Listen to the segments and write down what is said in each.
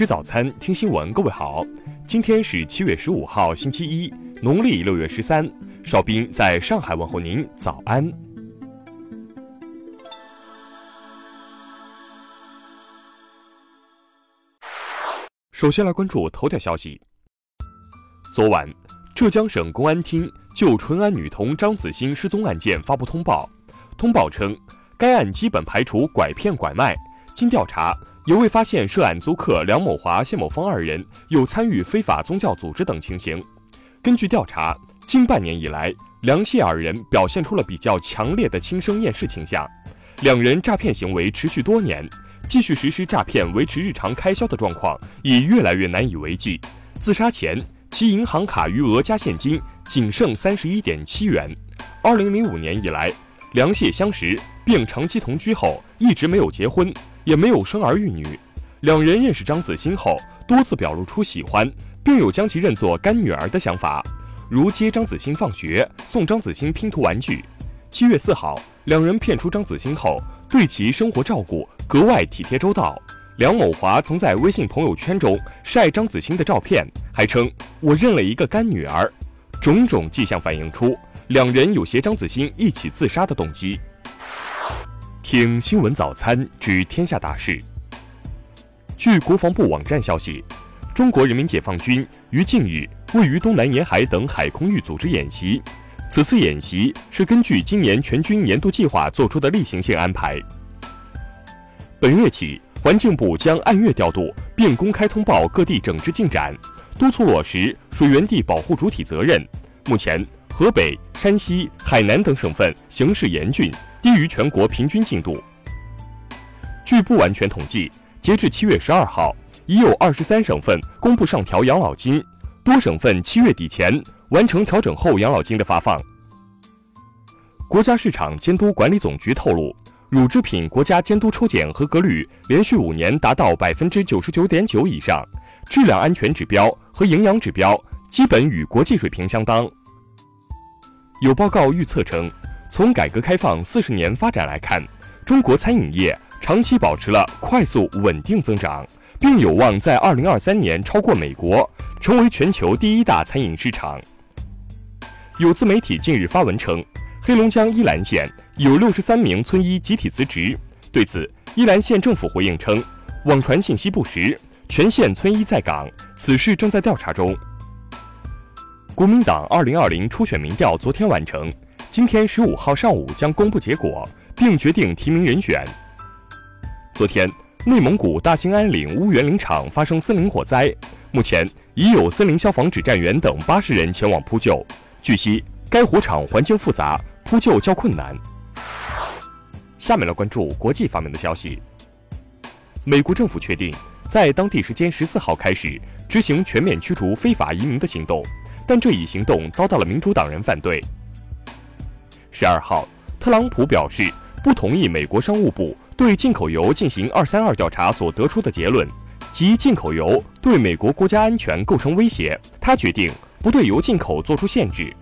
吃早餐，听新闻。各位好，今天是七月十五号，星期一，农历六月十三。邵兵在上海问候您，早安。首先来关注头条消息。昨晚，浙江省公安厅就淳安女童张子欣失踪案件发布通报，通报称，该案基本排除拐骗拐卖。经调查。也未发现涉案租客梁某华、谢某峰二人有参与非法宗教组织等情形。根据调查，近半年以来，梁谢二人表现出了比较强烈的轻生厌世倾向。两人诈骗行为持续多年，继续实施诈骗维持日常开销的状况已越来越难以为继。自杀前，其银行卡余额加现金仅剩三十一点七元。二零零五年以来，梁谢相识并长期同居后，一直没有结婚。也没有生儿育女。两人认识张子欣后，多次表露出喜欢，并有将其认作干女儿的想法，如接张子欣放学、送张子欣拼图玩具。七月四号，两人骗出张子欣后，对其生活照顾格外体贴周到。梁某华曾在微信朋友圈中晒张子欣的照片，还称“我认了一个干女儿”，种种迹象反映出两人有携张子欣一起自杀的动机。听新闻早餐知天下大事。据国防部网站消息，中国人民解放军于近日位于东南沿海等海空域组织演习。此次演习是根据今年全军年度计划作出的例行性安排。本月起，环境部将按月调度并公开通报各地整治进展，督促落实水源地保护主体责任。目前，河北、山西、海南等省份形势严峻。低于全国平均进度。据不完全统计，截至七月十二号，已有二十三省份公布上调养老金，多省份七月底前完成调整后养老金的发放。国家市场监督管理总局透露，乳制品国家监督抽检合格率连续五年达到百分之九十九点九以上，质量安全指标和营养指标基本与国际水平相当。有报告预测称。从改革开放四十年发展来看，中国餐饮业长期保持了快速稳定增长，并有望在二零二三年超过美国，成为全球第一大餐饮市场。有自媒体近日发文称，黑龙江依兰县有六十三名村医集体辞职。对此，依兰县政府回应称，网传信息不实，全县村医在岗，此事正在调查中。国民党二零二零初选民调昨天完成。今天十五号上午将公布结果，并决定提名人选。昨天，内蒙古大兴安岭乌源林场发生森林火灾，目前已有森林消防指战员等八十人前往扑救。据悉，该火场环境复杂，扑救较困难。下面来关注国际方面的消息。美国政府确定在当地时间十四号开始执行全面驱逐非法移民的行动，但这一行动遭到了民主党人反对。十二号，特朗普表示不同意美国商务部对进口油进行“二三二”调查所得出的结论，即进口油对美国国家安全构成威胁。他决定不对油进口作出限制。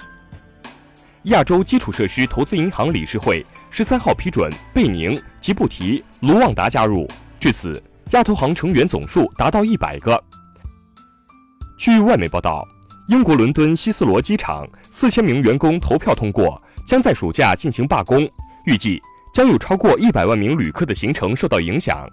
亚洲基础设施投资银行理事会十三号批准贝宁、吉布提、卢旺达加入，至此，亚投行成员总数达到一百个。据外媒报道，英国伦敦希斯罗机场四千名员工投票通过。将在暑假进行罢工，预计将有超过一百万名旅客的行程受到影响。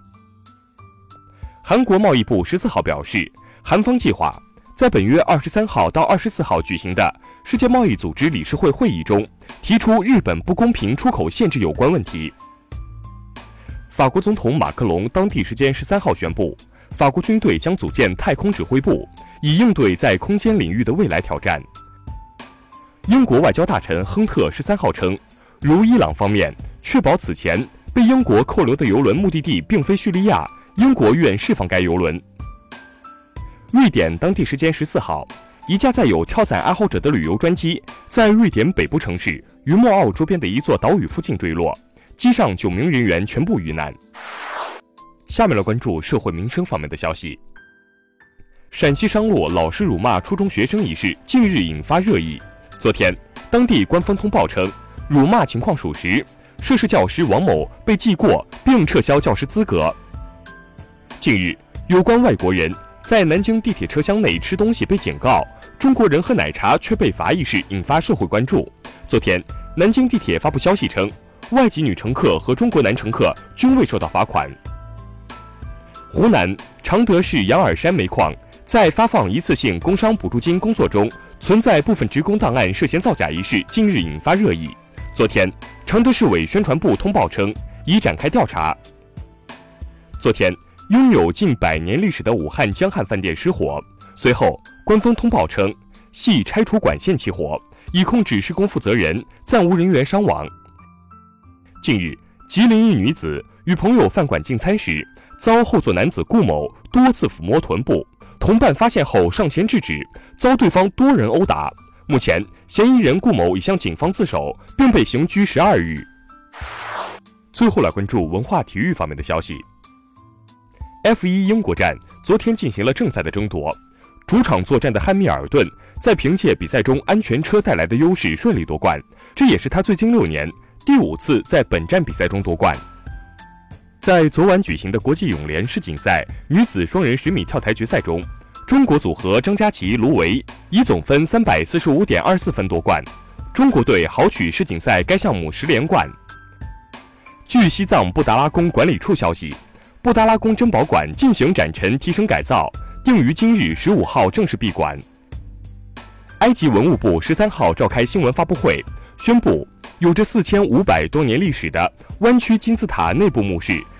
韩国贸易部十四号表示，韩方计划在本月二十三号到二十四号举行的世界贸易组织理事会会议中提出日本不公平出口限制有关问题。法国总统马克龙当地时间十三号宣布，法国军队将组建太空指挥部，以应对在空间领域的未来挑战。英国外交大臣亨特十三号称，如伊朗方面确保此前被英国扣留的游轮目的地并非叙利亚，英国愿释放该游轮。瑞典当地时间十四号，一架载有跳伞爱好者的旅游专机在瑞典北部城市于莫奥周边的一座岛屿附近坠落，机上九名人员全部遇难。下面来关注社会民生方面的消息。陕西商洛老师辱骂初中学生一事近日引发热议。昨天，当地官方通报称，辱骂情况属实，涉事教师王某被记过并撤销教师资格。近日，有关外国人在南京地铁车厢内吃东西被警告，中国人喝奶茶却被罚一事引发社会关注。昨天，南京地铁发布消息称，外籍女乘客和中国男乘客均未受到罚款。湖南常德市羊耳山煤矿在发放一次性工伤补助金工作中存在部分职工档案涉嫌造假一事，近日引发热议。昨天，常德市委宣传部通报称，已展开调查。昨天。拥有近百年历史的武汉江汉饭店失火，随后官方通报称系拆除管线起火，已控制施工负责人，暂无人员伤亡。近日，吉林一女子与朋友饭馆进餐时，遭后座男子顾某多次抚摸臀部，同伴发现后上前制止，遭对方多人殴打。目前，嫌疑人顾某已向警方自首，并被刑拘十二日。最后来关注文化体育方面的消息。F1 英国站昨天进行了正赛的争夺，主场作战的汉密尔顿在凭借比赛中安全车带来的优势顺利夺冠，这也是他最近六年第五次在本站比赛中夺冠。在昨晚举行的国际泳联世锦赛女子双人十米跳台决赛中，中国组合张家齐、卢维以总分三百四十五点二四分夺冠，中国队豪取世锦赛该项目十连冠。据西藏布达拉宫管理处消息。布达拉宫珍宝馆进行展陈提升改造，定于今日十五号正式闭馆。埃及文物部十三号召开新闻发布会，宣布有着四千五百多年历史的弯曲金字塔内部墓室